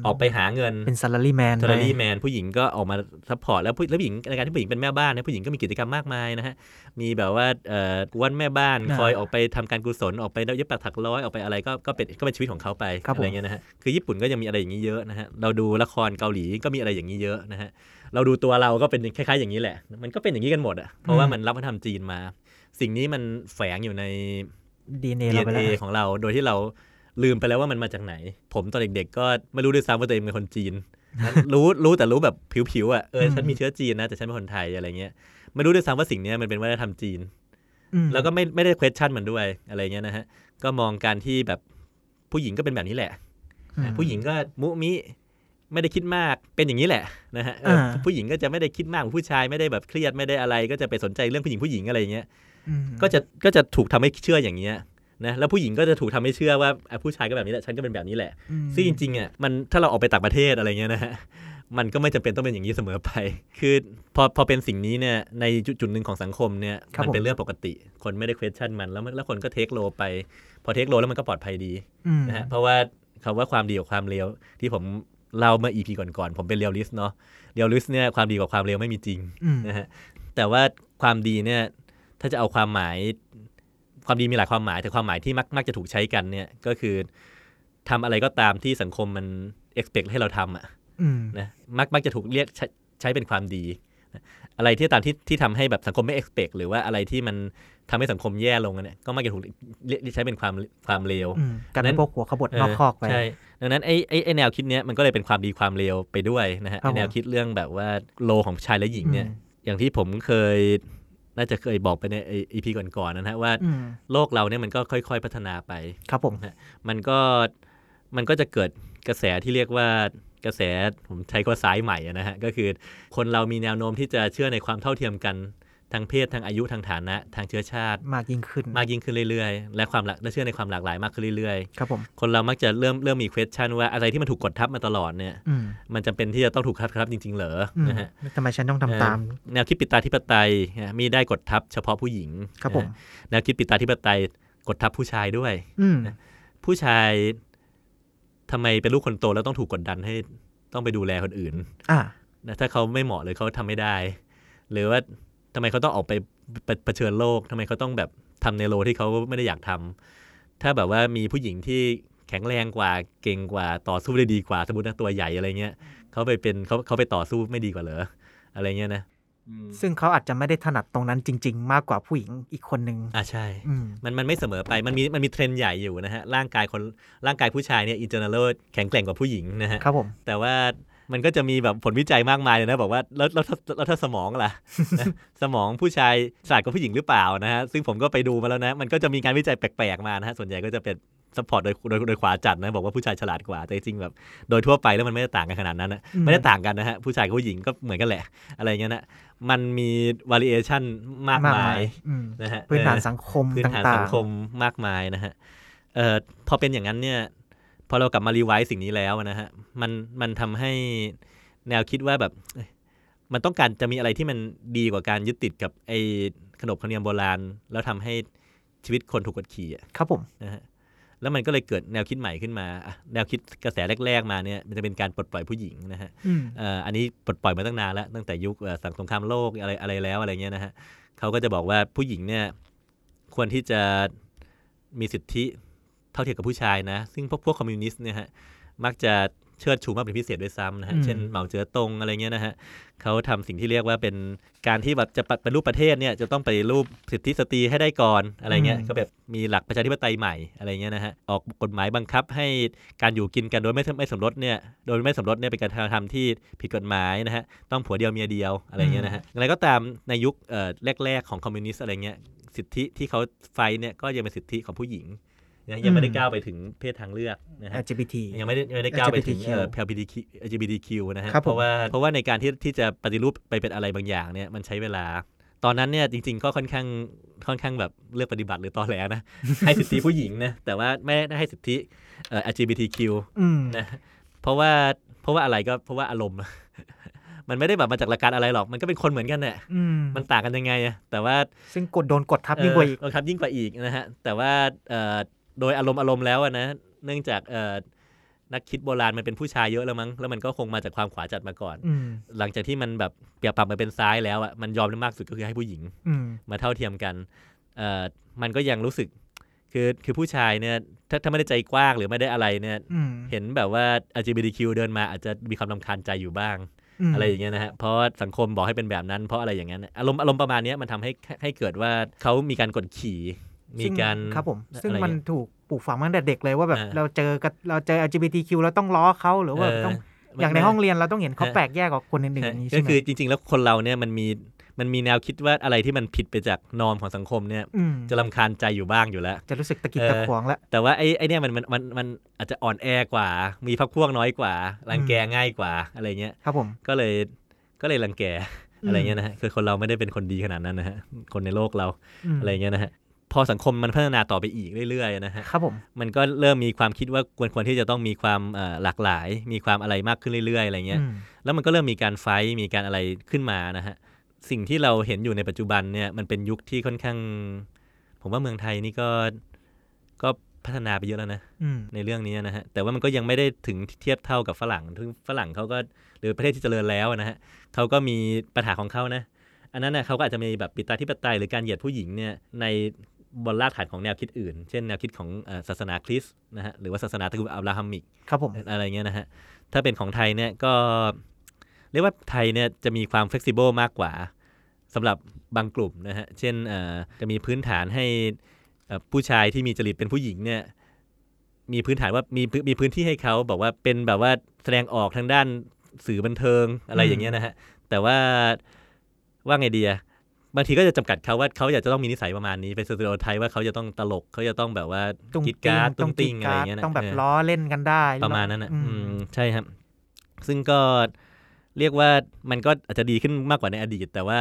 ออกไปหาเงินเป็น salaryman ทารี่แมนผู้หญิงก็ออกมา support แล้วผู้แล้วผู้หญิงในการที่ผู้หญิงเป็นแม่บ้านเนี่ยผู้หญิงก็มีกิจกรรมมากมายนะฮะมีแบบว่าเอ่อก๊วนแม่บ้านอ่าคอยออกไปทำการกุศลออกไปเย็บปักถักร้อยออกไปอะไรก็ก็เป็นก็เป็นชีวิตของเขาไปครับผมอะไรเงี้ยนะฮะคือญี่ปุ่นก็ยังมีอะไรอย่างนี้เยอะนะฮะเราดูละครเกาหลีก็มีอะไรอย่างนี้เยอะนะฮะเราดูตัวเราก็เป็นคล้ายๆอย่างนี้แหละ มันก็เป็นอย่างนี้กันหมดอะเพราะว่ามันรับวัฒนธรรมจีนมา สิ่งนี้มันแฝงอยู่ใน DNA เราไป DNA แล้วของเราโดยที่เรา ลืมไปแล้วว่ามันมาจากไหน ผมตอนเด็กๆ ก็ไม่รู้ด้วยซ้ำว่าตัวเองเป็นคนจีน รู้รู้แต่รู้แบบผิวๆอะเอออืมฉันมีเชื้อจีนนะแต่ฉันเป็นคนไทยอะไรเงี้ยไม่รู้ด้วยซ้ำว่าสิ่งเนี้ยมันเป็นวัฒนธรรมจีนอืมแล้วก็ไม่ไม่ได้ question มันด้วยอะไรเงี้ยนะฮะก็มองการที่แบบผู้หญิงก็เป็นแบบนี้แหละอืมผู้หญิงก็มุมิไม่ได้คิดมากเป็นอย่างนี้แหละนะฮะเอออ่าผู้หญิงก็จะไม่ได้คิดมากเหมือนผู้ชายไม่ได้แบบเครียดไม่ได้อะไร ก็จะไปสนใจเรื่องผู้หญิงผู้หญิงอะไรอย่างเงี้ยอืมก็จะก็จะถูกทำให้เชื่ออย่างเงี้ย นะแล้วผู้หญิงก็จะถูกทำให้เชื่อว่าอะผู้ชายก็แบบนี้แหละฉันก็เป็นแบบนี้แหละอืมซึ่งจริงๆอะมันถ้าเราออกไปต่างประเทศอะไรเงี้ยนะฮะมันก็ไม่จำเป็นต้องเป็นอย่างนี้เสมอไป คือพอพอเป็นสิ่งนี้เนี่ยในจุดจุดหนึ่งของสังคมเนี่ยมันเป็นเรื่องปกติ คนไม่ได้ question มันแล้วมันแล้วคนก็เทคโลไป พอ take role แล้วมันก็ปลอดภัยดีอืมนะฮะเพราะว่าคำว่าความดีกับความเลวที่ผมเล่าเมื่อ EP ก่อนๆผมเป็น realist เนาะ realist เนี่ยความดีกับความเลวไม่มีจริงอืมนะฮะแต่ว่าความดีเนี่ยถ้าจะเอาความหมาย ความดีมีหลายความหมาย แต่ความหมายที่มักมักจะถูกใช้กันเนี่ยก็คือทำอะไรก็ตามที่สังคมมัน expect ให้เราทำอะอืมนะมักมักจะถูกเรียกใช้ใช้เป็นความดีนะอะไรที่ตามที่ที่ทำให้แบบสังคมไม่ expect หรือว่าอะไรที่มันทำให้สังคมแย่ลงอะเนี่ยก็มักจะถูกเรียกใช้เป็นความความเลวอืมการนั้เป็นนพวกหัวขบฏนอกคอกไปใช่ดังนั้นไอ้ไอ้ไอ้แนวคิดเนี้ยมันก็เลยเป็นความดีความเลวไปด้วยนะฮะครับไอ้แนวคิดเรื่องแบบว่าโลของชายและหญิงเนี่ยอืมอย่างที่ผมเคย น่าจะเคยบอกไปในอีพีก่อนๆนะฮะว่าอืมโลกเราเนี่ยมันก็ค่อย ๆ พัฒนาไป ครับผมมันก็มันก็จะเกิดกระแสที่เรียกว่ากระแสผมใช้คำว่าสายใหม่อะนะฮะก็คือคนเรามีแนวโน้มที่จะเชื่อในความเท่าเทียมกัน ทางเพศทางอายุทางฐานะทางเชื้อชาติ มากยิ่งขึ้น มากยิ่งขึ้นเรื่อยๆ และความหลากและเชื่อในความหลากหลายมากขึ้นเรื่อยครับผมๆคนเรามักจะเริ่มเริ่มมี question ว่าอะไรที่มันถูกกดทับมาตลอดเนี่ยอืมมันจำเป็นที่จะต้องถูกทับทับจริง ๆ เหรออืมนะฮะทำไมฉันต้องทำตามเอ่อแนวคิดปิดตาธิปไตยนะมีได้กดทับเฉพาะผู้หญิงครับผมนะฮะแนวคิดปิดตาธิปไตยกดทับผู้ชายด้วยอืมผู้ชายทำไมเป็นลูกคนโตแล้วต้องถูกกดดันให้ต้องไปดูแลคนอื่น อ่านะถ้าเขาไม่เหมาะเลยเขาทำไม่ได้ หรือว่า ทำไมเขาต้องออกไปเผเผชิญโลกทำไมเขาต้องแบบทำในโลที่เขาไม่ได้อยากทำถ้าแบบว่ามีผู้หญิงที่แข็งแรงกว่าเก่งกว่าต่อสู้ได้ดีกว่าสมมตินะตัวใหญ่อะไรเงี้ยเขาไปเป็นเขาเขาไปต่อสู้ไม่ดีกว่าเหรออะไรเงี้ยนะซึ่งเขาอาจจะไม่ได้ถนัดตรงนั้นจริง ๆ มากกว่าผู้หญิงอีกคนนึงอ่าใช่อืมมันมันไม่เสมอไปมันมีมันมีเทรนด์ใหญ่อยู่นะฮะร่างกายคนร่างกายผู้ชายเนี่ย in general แข็งแกร่งกว่าผู้หญิงนะฮะครับผมแต่ว่า มันก็จะมีแบบผลวิจัยมากมายเลยนะบอกว่าแล้วแล้วถ้าแล้วถ้าสมองล่ะนะสมองผู้ชายฉลาดกว่าผู้หญิงหรือเปล่านะฮะซึ่งผมก็ไปดูมาแล้วนะ มันก็จะมีการวิจัยแปลกๆมานะฮะส่วนใหญ่ก็จะเป็น support โดยโดยโดยขวาจัดนะ บอกว่าผู้ชายฉลาดกว่า แต่จริงๆแบบโดยทั่วไปแล้วมันไม่ได้ต่างกันขนาดนั้นนะอืมไม่ได้ต่างกันนะฮะ ผู้ชายกับผู้หญิงก็เหมือนกันแหละ อะไรอย่างเงี้ยนะมันมี variation มากมายอืมนะฮะพื้นฐานเออสังคมพื้นฐานต่างสังคมมากมายนะฮะเอ่อพอเป็นอย่างนั้นเนี่ย พอเรากลับมา revise สิ่งนี้แล้วนะฮะมันมันทำให้แนวคิดว่าแบบเอ้ยมันต้องการจะมีอะไรที่มันดีกว่าการยึดติดกับไอ้ขนบธรรมเนียมโบราณ แล้วทำให้ชีวิตคนถูกกดขี่อะๆครับผมนะฮะแล้วมันก็เลยเกิดแนวคิดใหม่ขึ้นมาอะแนวคิดกระแสแรก ๆ มาเนี่ยมันจะเป็นการปลดปล่อยผู้หญิงนะฮะอืมเอ่ออันนี้ปลดปล่อยมาตั้งนานแล้วตั้งแต่ยุคเอ่อสังสงครามโลกอะไรอะไรแล้วอะไรเงี้ยนะฮะเขาก็จะบอกว่าผู้หญิงเนี่ยควรที่จะมีสิทธิ เท่าเทียมกับผู้ชายนะ ซึ่งพวกพวกคอมมิวนิสต์เนี่ยฮะมักจะเชิดชูมากเป็นพิเศษด้วยซ้ำนะฮะอืมเช่นเหมาเจ๋อตงอะไรเงี้ยนะฮะเขาทำสิ่งที่เรียกว่าเป็นการที่แบบจะปฏิรูปประเทศเนี่ยจะต้องไปรูปสิทธิสตรีให้ได้ก่อนอะไรเงี้ยก็แบบมีหลักประชาธิปไตยใหม่อะไรเงี้ยนะฮะออกกฎหมายบังคับให้การอยู่กินกันโดยไม่ไม่สมรสเนี่ยโดยไม่สมรสเนี่ยเป็นการกระทำที่ผิดกฎหมายนะฮะต้องผัวเดียวเมียเดียวอะไรเงี้ยนะฮะอะไรก็ตามในยุคเอ่อแรก ๆ ของคอมมิวนิสต์อะไรเงี้ยสิทธิที่เขาไฟท์เนี่ยก็ยังเป็นสิทธิของผู้หญิง นะยังไม่ได้ก้าวไปถึงเพศทางเลือกนะฮะ LGBT ยังไม่ได้ยังไม่ได้ก้าวไปถึง LGBTQ เอ่อ LGBTQ LGBTQ นะฮะครับผมเพราะว่าเพราะว่าในการที่ที่จะปฏิรูปไปเป็นอะไรบางอย่างเนี่ยมันใช้เวลา ตอนนั้นเนี่ยจริง ๆ ก็ค่อนข้างค่อนข้างแบบเลือกปฏิบัติหรือตอแหลนะ ให้สิทธิผู้หญิงนะแต่ว่าไม่ได้ให้สิทธิเอ่อ LGBTQ อืมนะเพราะว่าเพราะว่าอะไรก็เพราะว่าอารมณ์มันไม่ได้แบบมาจากหลักการอะไรหรอก มันก็เป็นคนเหมือนกันแหละอืมมันต่างกันยังไงอะแต่ว่า ซึ่งกดโดนกดทับยิ่งกว่าอีกเครับยิ่งกว่าอีกนะฮะ แต่ว่าเอ่อ โดยอารมณ์อารมณ์แล้วอะนะ เนื่องจากเอ่อนักคิดโบราณมันเป็นผู้ชายเยอะแล้วมั้ง แล้วมันก็คงมาจากความขวาจัดมาก่อนอืมหลังจากที่มันแบบเปรียบปรับมาเป็นซ้ายแล้วอะมันยอมได้มากสุดก็คือให้ผู้หญิงอืมมาเท่าเทียมกัน เอ่อ มันก็ยังรู้สึก คือ คือผู้ชายเนี่ย ถ้าถ้าไม่ได้ใจกว้างหรือไม่ได้อะไรเนี่ยอืมเห็นแบบว่า LGBTQ เดินมาอาจจะมีความรำคาญใจอยู่บ้างมอะไรอย่างเงี้ยนะฮะ เพราะว่าสังคมบอกให้เป็นแบบนั้น เพราะอะไรอย่างนั้น อารมณ์อารมณ์ประมาณเนี้ยมันทำให้ให้เกิดว่าเขามีการกดขี่ มีซึ่งการครับผมซึ่งอะไรมันเงี้ยถูกปลูกฝังมาตั้งแต่เด็กเลยว่าแบบอ่าเราเจอกับเราเจอ LGBTQ เราต้องล้อเขาหรือว่าเออต้องมันอย่างในมันห้องเรียนเราต้องเห็นเขาฮะแปลกแยกกว่าคนอื่นๆอย่างนี้ก็ใช่ไหมคือจริง ๆ แล้วคนเราเนี่ยมันมีมันมีแนวคิดว่าอะไรที่มันผิดไปจากนอมของสังคมเนี่ยอืมจะรำคาญใจอยู่บ้างอยู่แล้ว จะรู้สึกตะกิดเออตะขวงแล้ว แต่ว่าไอ้ไอ้เนี่ยมันมันมันมันอาจจะอ่อนแอกว่า มีพักพวกน้อยกว่า รังแกง่ายกว่าอะไรเงี้ยครับผมก็เลยก็เลยรังแกอืมอะไรเงี้ยนะฮะคือคนเราไม่ได้เป็นคนดีขนาดนั้นนะฮะคนในโลกเรามอะไรเงี้ยนะฮะ พอสังคมมันพัฒนาต่อไปอีกเรื่อยๆนะฮะครับผมมันก็เริ่มมีความคิดว่าควรควรที่จะต้องมีความเอ่อหลากหลาย มีความอะไรมากขึ้นเรื่อยๆอะไรเงี้ยอืมแล้วมันก็เริ่มมีการไฟท์มีการอะไรขึ้นมานะฮะสิ่งที่เราเห็นอยู่ในปัจจุบันเนี่ยมันเป็นยุคที่ค่อนข้าง ผมว่าเมืองไทยนี่ก็ก็พัฒนาไปเยอะแล้วนะอืมในเรื่องนี้นะฮะแต่ว่ามันก็ยังไม่ได้ถึงเทียบเท่ากับฝรั่งซึ่งฝรั่งเขาก็หรือประเทศที่เจริญแล้วนะฮะเขาก็มีปัญหาของเขานะอันนั้นนะเขาก็อาจจะมีแบบปิตาธิปไตยหรือการเหยียดผู้หญิงเนี่ยใน บนรากฐานของแนวคิดอื่น เช่นแนวคิดของเอ่อศาสนาคริสต์นะฮะหรือว่าศาสนาตระกูลอับราฮัมิกครับผมอะไรเงี้ยนะฮะถ้าเป็นของไทยเนี่ยก็เรียกว่าไทยเนี่ยจะมีความเฟ e ซิเบิลมากกว่าสำหรับบางกลุ่มนะฮะเช่นเอ่อจะมีพื้นฐานให้เอ่อผู้ชายที่มีจริตเป็นผู้หญิงเนี่ยมีพื้นฐานว่ามีพื้นมีพื้นที่ให้เขาบอกว่าเป็นแบบว่าแสดงออกทางด้านสื่อบันเทิงอะไรอย่างเงี้ยนะฮะแต่ว่าว่าไงเดีย บางทีก็จะจำกัดเขาว่าเขาอยากจะต้องมีนิสัยประมาณนี้เป็น stereotype ว่าเขาจะต้องตลกเขาจะต้องแบบว่าตุ้งกิดการ์ดติ้ตุ้งงติ้งอะไรอย่างเงี้ยนะต้องแบบเออล้อเล่นกันได้ ประมาณนั้นนะอืมอืมใช่ครับ ซึ่งก็เรียกว่ามันก็อาจจะดีขึ้นมากกว่าในอดีต แต่ว่า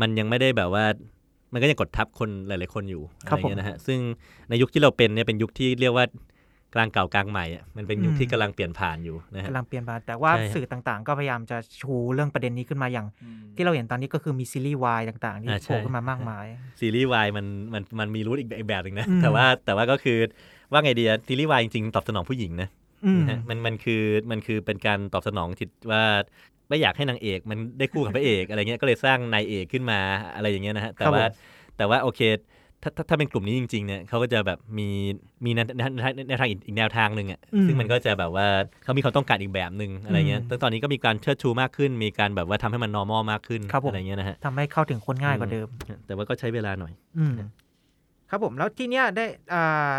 มันยังไม่ได้แบบว่ามันก็ยังกดทับคนหลาย ๆ คนอยู่อะไรอย่างเงี้ยนะฮะซึ่งในยุคที่เราเป็นเนี่ยเป็นยุคที่เรียกว่า กลางเก่ากลางใหม่อะมันเป็นยุคที่กำลังเปลี่ยนผ่านอยู่นะฮะกำลังเปลี่ยนผ่านแต่ว่าใช่ครับสื่อต่างๆ ก็พยายามจะชูเรื่องประเด็นนี้ขึ้นมาอย่าง ที่เราเห็นตอนนี้ก็คือมีซีรีส์วายต่างๆที่อ่าโผล่ใช่ขึ้นมามากมายซีรีส์วายมันมันมันมีรูทอีกอีกแบบหนึ่งนะอืมแต่ว่าแต่ว่าก็คือว่าไงดีอะซีรีส์วายจริงๆตอบสนองผู้หญิงนะอืมนะฮะมันมันคือมันคือเป็นการตอบสนองจิตว่าไม่อยากให้นางเอกมันได้คู่กับพระเอกอะไรเงี้ยก็เลยสร้างนายเอกขึ้นมาอะไรอย่างเงี้ยนะฮะแต่ว่าแต่ว่าโอเค ถ้าถ้าถ้าเป็นกลุ่มนี้จริงๆเนี่ยเขาก็จะแบบมีมีแนวแนวแนวทางอีกอีกแนวทางหนึ่งอะอืมซึ่งมันก็จะแบบว่าเขามีความต้องการอีกแบบหนึ่งอะไรเงี้ยอืมแต่ตอนนี้ก็มีการเชิดชูมากขึ้น มีการแบบว่าทำให้มัน normal มากขึ้นครับผมอะไรเงี้ยนะฮะทำให้เข้าถึงคนง่ายกว่าเดิม แต่ว่าก็ใช้เวลาหน่อย อืมครับผมแล้วที่เนี้ยได้อ่า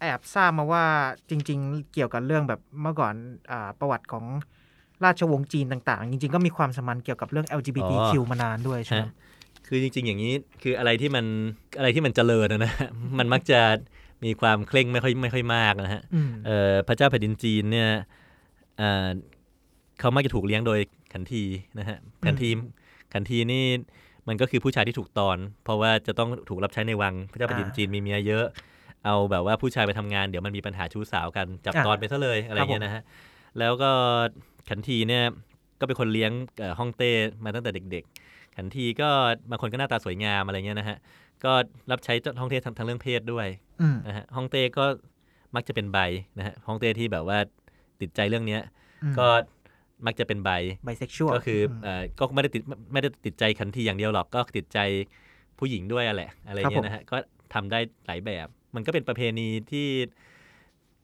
แอบทราบมาว่าจริง ๆ เกี่ยวกับเรื่องแบบเมื่อก่อนอ่าประวัติของราชวงศ์จีนต่าง ๆ จริง ๆ ก็มีความสัมพันธ์เกี่ยวกับเรื่อง LGBTQ อ๋อมานานด้วยใช่ไหมฮะ คือจริง ๆ อย่างนี้คืออะไรที่มันอะไรที่มันเจริญนะนะมันมักจะมีความเคร่งไม่ค่อยไม่ค่อยมากนะฮะอืมเอ่อพระเจ้าแผ่นดินจีนเนี่ยเอ่อเขามักจะถูกเลี้ยงโดยขันทีนะฮะขันทีขันทีนี่มันก็คือผู้ชายที่ถูกตอน เพราะว่าจะต้องถูกรับใช้ในวังพระเจ้าแผ่นดินจีนมีเมียเยอะ เอาแบบว่าผู้ชายไปทำงานเดี๋ยวมันมีปัญหาชู้สาวกันจับตอนไปซะเลยอะไรเงี้ยนะฮะแล้วก็ขันทีเนี่ยก็เป็นคนเลี้ยงเอ่อฮ่องเต้มาตั้งแต่เด็ก ๆ ขันทีก็บางคนก็หน้าตาสวยงามอะไรเงี้ยนะฮะ ก็รับใช้ฮ่องเต้ทางทางเรื่องเพศด้วยอืมนะฮะฮ่องเต้ก็มักจะเป็นใบนะฮะฮ่องเต้ที่แบบว่าติดใจเรื่องเนี้ยอืมก็มักจะเป็นใบไบเซ็กชวลก็คือเอ่อก็ไม่ได้ติดไม่ได้ติดใจขันทีอย่างเดียวหรอกก็ติดใจผู้หญิงด้วยอะแหละ อะไรเงี้ยนะฮะก็ทำได้หลายแบบ มันก็เป็นประเพณีที่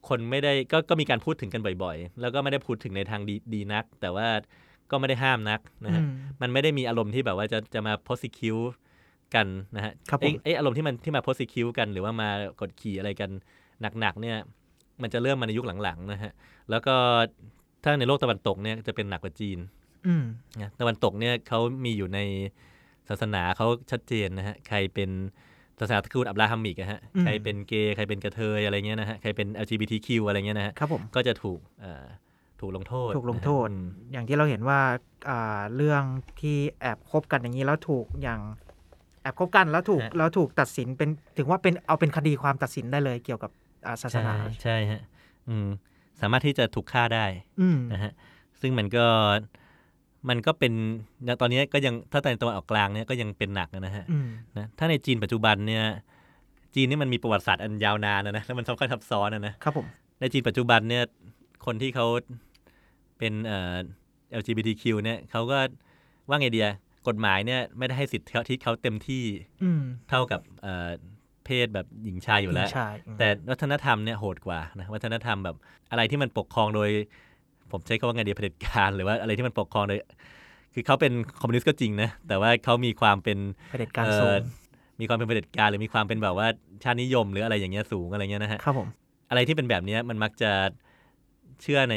คนไม่ได้ก็ก็มีการพูดถึงกันบ่อยๆ แล้วก็ไม่ได้พูดถึงในทางดีดีนัก แต่ว่า ก็ไม่ได้ห้ามนักนะฮะมันไม่ได้มีอารมณ์ที่แบบว่าจะจะมา prosecute กันนะฮะครับผมไอ้ไอ้อารมณ์ที่มันที่มา prosecute กัน หรือว่ามากดขี่อะไรกันหนักๆเนี่ยมันจะเริ่มมาในยุคหลังๆนะฮะแล้วก็ถ้าในโลกตะวันตกเนี่ยจะเป็นหนักกว่าจีนอืมนะตะวันตกเนี่ยเขามีอยู่ในศาสนาเขาชัดเจนนะฮะใครเป็นศาสนาตระกูลอับราฮัมิกอะฮะอืมใครเป็นเกย์ใครเป็นกระเทยอะไรเงี้ยนะฮะใครเป็น LGBTQ อะไรเงี้ยนะฮะครับผมก็จะถูกเอ่อ ถูกลงโทษ ถูกลงโทษนะฮะอืมอย่างที่เราเห็นว่าอ่าเรื่องที่แอบคบกันอย่างนี้แล้วถูกอย่างแอบคบกันแล้วถูกแล้วถูกตัดสินเป็นถึงว่าเป็นเอาเป็นคดีความตัดสินได้เลยเกี่ยวกับอ่าศาสนาใช่ใช่ฮะอืมสามารถที่จะถูกฆ่าได้อืมนะฮะซึ่งมันก็มันก็เป็นอย่างตอนนี้ก็ยังถ้าในตะวันออกกลางเนี่ยก็ยังเป็นหนักนะฮะอืมนะถ้าในจีนปัจจุบันเนี่ย จีนนี่มันมีประวัติศาสตร์อันยาวนานนะนะแล้วมันซับซ้อนซับซ้อนนะนะครับผมในจีนปัจจุบันเนี่ย คนที่เขาเป็นเอ่อ LGBTQ เนี่ยเขาก็ว่าไงเดียกฎหมายเนี่ยไม่ได้ให้สิทธิ์เขาที่เขาเต็มที่อืมเท่ากับเอ่อเพศแบบหญิงชายอยู่แล้วหญิงชายอืมแต่วัฒนธรรมเนี่ยโหดกว่านะวัฒนธรรมแบบอะไรที่มันปกครองโดย ผมใช้คำว่าไงดีเผด็จการหรือว่าอะไรที่มันปกครองโดย คือเขาเป็นคอมมิวนิสต์ก็จริงนะแต่ว่าเขามีความเป็นเผด็จการเอ่สูองมีความเป็นเผด็จการหรือมีความเป็นแบบว่าชาตินิยมหรืออะไรอย่างเงี้ยสูงอะไรเงี้ยนะฮะครับผมอะไรที่เป็นแบบเนี้ยมันมักจะ เชื่อใน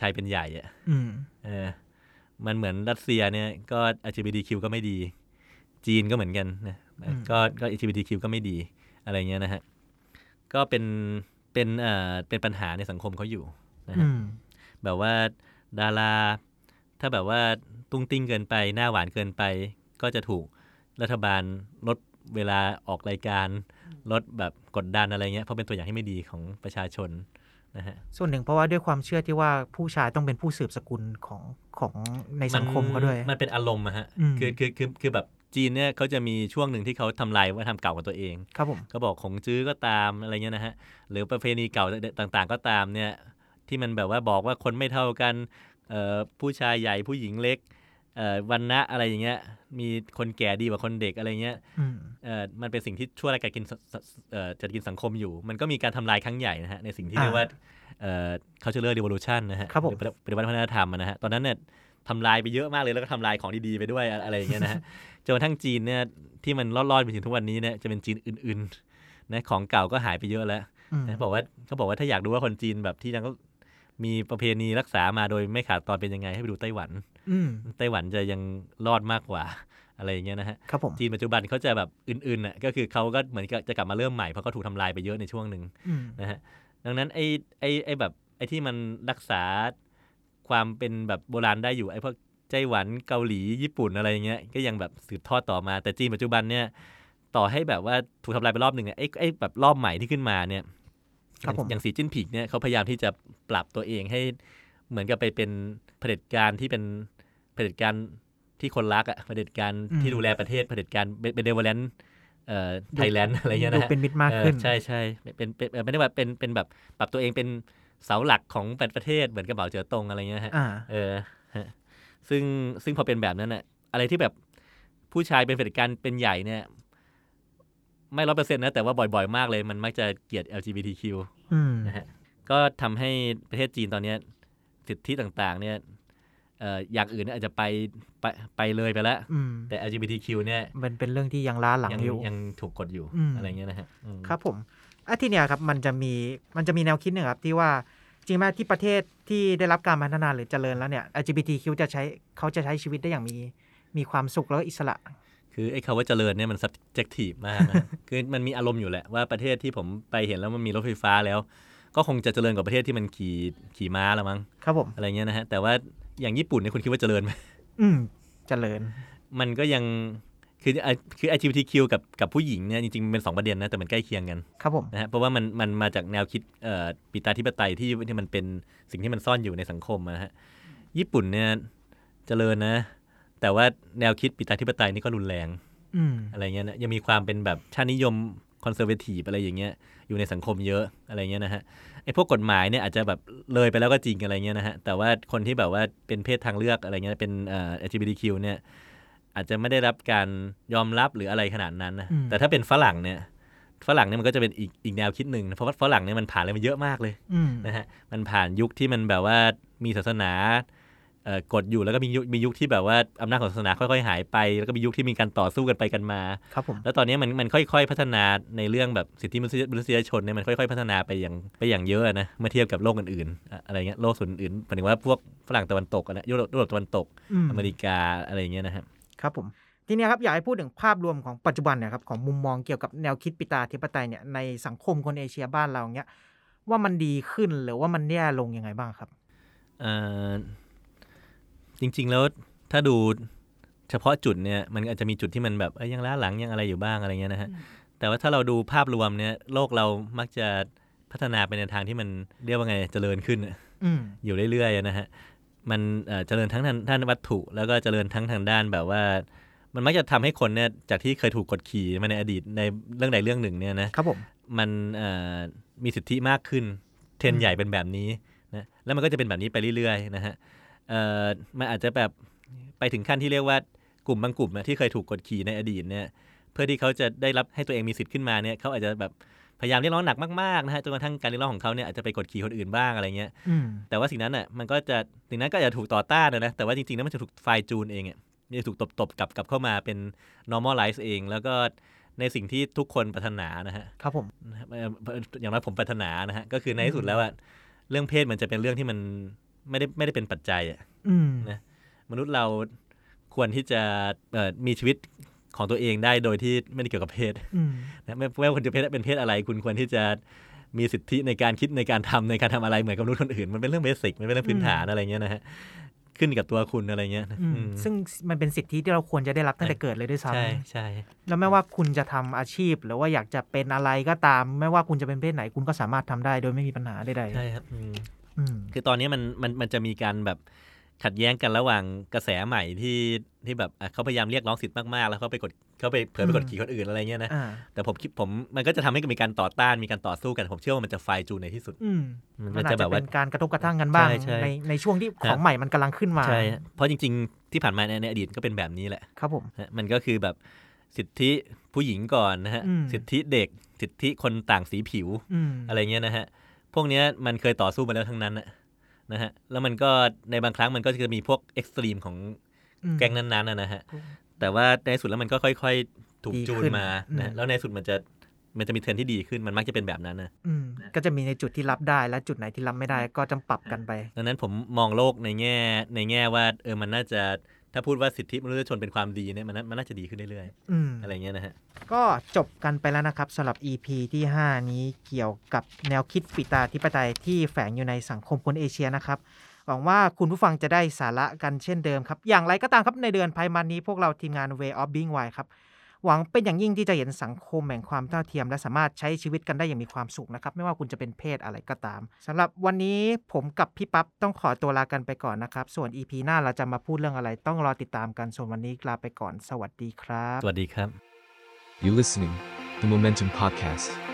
ชายเป็นใหญ่อะอืมเออ มันเหมือนรัสเซียเนี่ยก็ LGBTQ ก็ไม่ดี จีนก็เหมือนกันนะอืมก็ก็ LGBTQ ก็ไม่ดีอะไรเงี้ยนะฮะ ก็เป็นเป็นเอ่อเป็นปัญหาในสังคมเขาอยู่นะฮะอืมแบบว่าดารา ถ้าแบบว่าตุ้งติ้งเกินไป หน้าหวานเกินไป ก็จะถูกรัฐบาลลดเวลาออกรายการลดแบบกดดันอะไรเงี้ยเพราะเป็นตัวอย่างที่ไม่ดีของประชาชน นะฮะส่วนหนึ่งเพราะว่าด้วยความเชื่อที่ว่าผู้ชายต้องเป็นผู้สืบสกุลของของในสังคมเขาด้วย มันเป็นอารมณ์อะฮะอืมคือคือคือคือแบบจีนเนี่ยเขาจะมีช่วงหนึ่งที่เขาทำลายวัฒนธรรมเก่าของตัวเองครับผมก็บอกของจื้อก็ตามอะไรเงี้ยนะฮะหรือประเพณีเก่าต่างๆ ก็ตามเนี่ยที่มันแบบว่าบอกว่าคนไม่เท่ากันเอ่อผู้ชายใหญ่ผู้หญิงเล็กเอ่อ วันนะอะไรอย่างเงี้ย มีคนแก่ดีกว่าคนเด็กอะไรเงี้ยอืมเอ่อมันเป็นสิ่งที่ช่วยรายการกินสสเอ่อจัดกินสังคมอยู่ มันก็มีการทำลายครั้งใหญ่นะฮะในสิ่งที่อ่าเรียกว่าเอ่อ cultural revolution นะฮะครับผมหอปฏิวัติวัฒนธรรมอะนะฮะตอนนั้นเนี่ยทำลายไปเยอะมากเลยแล้วก็ทำลายของดีๆไปด้วยอะอะไรอย่างเงี้ยนะฮะจนกระทั่งจีนเนี่ยที่มันรอดๆไปถึงทุกวันนี้เนี่ยจะเป็นจีนอื่นๆนะของเก่าก็หายไปเยอะแล้วอืมนะบอกว่าเขาบอกว่าถ้าอยากรู้ว่าคนจีนแบบที่ยังก็ มีประเพณีรักษามาโดยไม่ขาดตอนเป็นยังไงให้ไปดูไต้หวันอืมไต้หวันจะยังรอดมากกว่าอะไรอย่างเงี้ยนะฮะครับผมจีนปัจจุบันเขาจะแบบอื่นๆน่ะก็คือเขาก็เหมือนกับจะกลับมาเริ่มใหม่เพราะเขาถูกทำลายไปเยอะในช่วงหนึ่งอืมนะฮะดังนั้นไอ้ไอ้ไอ้แบบไอ้ที่มันรักษาความเป็นแบบโบราณได้อยู่ไอ้พวกไต้หวันเกาหลีญี่ปุ่นอะไรอย่างเงี้ยก็ยังแบบสืบทอดต่อมาแต่จีนปัจจุบันเนี่ยต่อให้แบบว่าถูกทำลายไปรอบหนึ่งอะไอ้ไอ้แบบรอบใหม่ที่ขึ้นมาเนี่ยครับผม อย่างสีจิ้นผิงเนี่ยเขาพยายามที่จะปรับตัวเองให้เหมือนกับไปเป็นเผด็จการที่เป็นเผด็จการที่คนรักอะเผด็จการที่ดูแลประเทศเผด็จการเป็น develop เอ่อไทยแลนด์อะไรเงี้ยดูนะฮะเป็นมิตรมากเออขึ้นใช่ใช่เป็นเป็นเอ่อไม่ได้ว่าเป็นเป็นแบบปรับตัวเองเป็นเสาหลักของประเทศเหมือนกับเหมาเจ๋อตงอะไรเงี้ยฮะอ่าเออฮะซึ่งซึ่งพอเป็นแบบนั้นน่ะอะไรที่แบบผู้ชายเป็นเผด็จการเป็นใหญ่เนี่ย ไม่ร้อยเปอร์เซ็นต์นะ แต่ว่าบ่อยๆ มากเลย มันมักจะเกลียด LGBTQ อืมนะฮะก็ทำให้ประเทศจีนตอนเนี้ยสิทธิต่างๆ เนี่ยเอ่ออย่างอื่นเนี่ยอาจจะไปไปไปเลยไปแล้วอืมแต่ LGBTQ เนี่ย มันเป็นเรื่องที่ยังล้าหลังยังอยู่ยังถูกกดอยู่อืมอะไรเงี้ยนะฮะอืมครับผมอะทีเนี้ยครับมันจะมีมันจะมีแนวคิดหนึ่งครับที่ว่าจริงไหมที่ประเทศที่ได้รับการพัฒนาหรือเจริญแล้วเนี่ย LGBTQ จะใช้เขาจะใช้ชีวิตได้อย่างมีมีความสุขแล้วก็อิสระ คือไอ้คำว่าเจริญเนี่ยมัน subjective มากนะคือมันมีอารมณ์อยู่แหละว่าประเทศที่ผมไปเห็นแล้วมันมีรถไฟฟ้าแล้ว ก็คงจะเจริญกว่าประเทศที่มันขี่ขี่ม้าแล้วมั้งครับผมอะไรเงี้ยนะฮะแต่ว่าอย่างญี่ปุ่นเนี่ยคุณคิดว่าเจริญไหมอืมเจริญ มันก็ยังคือคือ LGBTQ กับกับผู้หญิงเนี่ยจริงๆมันเป็นสองประเด็นนะแต่มันใกล้เคียงกันครับผมนะฮะเพราะว่ามันมันมาจากแนวคิดเอ่อปิตาธิปไตยที่ที่มันเป็นสิ่งที่มันซ่อนอยู่ในสังคมอะนะฮะญี่ปุ่นเนี่ยเจริญนะ แต่ว่าแนวคิดปิตาธิปไตยนี่ก็รุนแรงอืมอะไรเงี้ยนะยังมีความเป็นแบบชาตินิยมคอนเซอร์เวทีฟอะไรอย่างเงี้ยอยู่ในสังคมเยอะอะไรเงี้ยนะฮะไอ้พวกกฎหมายเนี่ยอาจจะแบบเลยไปแล้วก็จริงอะไรเงี้ยนะฮะแต่ว่าคนที่แบบว่าเป็นเพศทางเลือกอะไรเงี้ยเป็นเอ่อ LGBTQ เนี่ยอาจจะไม่ได้รับการยอมรับหรืออะไรขนาดนั้นนะอืมแต่ถ้าเป็นฝรั่งเนี่ยฝรั่งเนี่ยมันก็จะเป็นอีกอีกแนวคิดหนึ่งนะเพราะว่าฝรั่งเนี่ยมันผ่านอะไรมาเยอะมากเลยอืมนะฮะมันผ่านยุคที่มันแบบว่ามีศาสนาเอ่อ กดอยู่แล้วก็มียุคมียุคที่แบบว่าอำนาจของศาสนาค่อยๆหายไป แล้วก็มียุคที่มีการต่อสู้กันไปกันมาครับผมแล้วตอนนี้มันมันค่อยๆพัฒนาในเรื่องแบบสิทธิมนุษยมนุษยชนเนี่ยมันค่อยๆ พัฒนาไปอย่างไปอย่างเยอะนะเมื่อเทียบกับโลกอื่นๆอะอะไรเงี้ยโลกส่วนอื่นหมายถึงว่าพวกฝรั่งตะวันตกอะนะยุโรปยุโรปตะวันตกอืมอเมริกาอะไรอย่างเงี้ยนะฮะครับผมทีเนี้ยครับอยากให้พูดถึงภาพรวมของปัจจุบันเนี่ยครับของมุมมองเกี่ยวกับแนวคิดปิตาธิปไตยเนี่ยในสังคมคนเอเชียบ้านเราเนี้ยว่ามันดีขึ้นหรือว่ามันแย่ลงยังไงบ้างครับเอ่อ จริง ๆ แล้วถ้าดูเฉพาะจุดเนี่ยมันอาจจะมีจุดที่มันแบบเอ้ยยังล้าหลังยังอะไรอยู่บ้างอะไรเงี้ยนะฮะแต่ว่าถ้าเราดูภาพรวมเนี่ยโลกเรามักจะพัฒนาไปในทางที่มันเรียกว่าไงเจริญขึ้นอะอืมอยู่เรื่อยๆนะฮะมันเอ่อเจริญทั้งทางด้านวัตถุ แล้วก็เจริญทั้งทางด้านแบบว่า มันมักจะทำให้คนเนี่ยจากที่เคยถูกกดขี่มาในอดีตในเรื่องใดเรื่องหนึ่งเนี่ยนะครับผมมันเอ่อมีสิทธิมากขึ้น เทรนอืด์มใหญ่เป็นแบบนี้นะแล้วมันก็จะเป็นแบบนี้ไปเรื่อยๆนะฮะ เอ่อมันอาจจะแบบไปถึงขั้นที่เรียกว่ากลุ่มบางกลุ่มอะที่เคยถูกกดขี่ในอดีตเนี่ยเพื่อที่เขาจะได้รับให้ตัวเองมีสิทธิ์ขึ้นมาเนี่ยเขาอาจจะแบบพยายามเรียกร้องหนักมากๆนะฮะจนกระทั่งการเรียกร้องของเขาเนี่ยอาจจะไปกดขี่คนอื่นบ้างอะไรเงี้ยอืมแต่ว่าสิ่งนั้นอะมันก็จะสิ่งนั้นก็อาจจะถูกต่อต้านนะนะแต่ว่าจริงๆแล้วมันจะถูกไฟล์จูนเองอะมันจะถูกตบๆกลับกลับเข้ามาเป็น normalize เอง แล้วก็ในสิ่งที่ทุกคนปรารถนานะฮะครับผมนะครับเอ่ออย่างน้อยผมปรารถนานะฮะก็คือในที่สุดแล้วอะเรื่องเพศมันจะเป็นเรื่องที่มัน ไม่ได้ไม่ได้เป็นปัจจัยอะอืมนะมนุษย์เราควรที่จะเอ่อมีชีวิตของตัวเองได้โดยที่ไม่ได้เกี่ยวกับเพศอืมนะไม่ไม่ว่าคุณจะเพศเป็นเพศอะไร คุณควรที่จะมีสิทธิในการคิดในการทำในการทำอะไรเหมือนกับมนุษย์คนอื่น มันเป็นเรื่องเบสิกมันเป็นเรื่องพื้นฐานอะไรเงี้ยนะฮะขึ้นกับตัวคุณอะไรเงี้ยนะอืมอืมซึ่งมันเป็นสิทธิที่เราควรจะได้รับตั้งแต่เกิดเลยด้วยซ้ใช่ใช่ำแล้วไม่ว่าคุณจะทำอาชีพ หรือว่าอยากจะเป็นอะไรก็ตาม ไม่ว่าคุณจะเป็นเพศไหนคุณก็สามารถทำได้โดยไม่มีปัญหาใดใช่ครับอืมๆอืม คือตอนนี้มันมันมันจะมีการแบบขัดแย้งกันระหว่างกระแสใหม่ที่ที่แบบอะเขาพยายามเรียกร้องสิทธิ์มากๆ แล้วเขาไปกดเขาไปเผยไปกดอืมขี่คนอื่นอะไรเงี้ยนะอ่าแต่ผมคิดผมมันก็จะทำให้มีการต่อต้านมีการต่อสู้กันผมเชื่อว่ามันจะไฟจูนในที่สุดอืมมันมันอาจะจแบจะบว่าเป็นการกระทบกระทั่งกันบ้างใช่ใช่ในในช่วงที่ฮะของใหม่มันกำลังขึ้นมาใช่ฮะเพราะจริง ๆ ที่ผ่านมาในในอดีตก็เป็นแบบนี้แหละครับผมฮะมันก็คือแบบสิทธิผู้หญิงก่อนนะฮะอืมสิทธิเด็กสิทธิคนต่างสีผิวอืมอะไรเงี้ยนะฮะ พวกเนี้ยมันเคยต่อสู้มาแล้วทั้งนั้นนะนะฮะแล้วมันก็ในบางครั้งมันก็จะมีพวกเอ็กซ์ตรีมของอืมแก๊งนั้นๆนะนะฮะอืมแต่ว่าในที่สุดแล้วมันก็ค่อยๆ ถูกดีจูนขึ้นมาอืมนะแล้วในที่สุดมันจะมันจะมีเทรนด์ที่ดีขึ้นมันมักจะเป็นแบบนั้นนะอืมก็จะมีในจุดที่รับได้และจุดไหนที่รับไม่ได้ก็จะปรับกันไปดังนั้นผมมองโลกในแง่ในแง่ว่าเออมันน่าจะ ถ้าพูดว่าสิทธิมนุษยชนเป็นความดีเนี่ยมันน่ามันน่าจะดีขึ้นเรื่อยอืมๆอะไรเงี้ยนะฮะ ก็จบกันไปแล้วนะครับสำหรับ EP ที่ 5 นี้เกี่ยวกับแนวคิดปิตาธิปไตยที่แฝงอยู่ในสังคมคนเอเชียนะครับหวังว่าคุณผู้ฟังจะได้สาระกันเช่นเดิมครับ อย่างไรก็ตามครับในเดือนภายมันนี้พวกเราทีมงาน Way of Being Wise ครับ หวังเป็นอย่างยิ่งที่จะเห็นสังคมแห่งความเท่าเทียม และสามารถใช้ชีวิตกันได้อย่างมีความสุขนะครับ ไม่ว่าคุณจะเป็นเพศอะไรก็ตามสำหรับวันนี้ผมกับพี่ปั๊บต้องขอตัวลากันไปก่อนนะครับ ส่วน EP หน้าเราจะมาพูดเรื่องอะไรต้องรอติดตามกันส่วนวันนี้ลาไปก่อน สวัสดีครับ สวัสดีครับ You listening, the Momentum Podcast.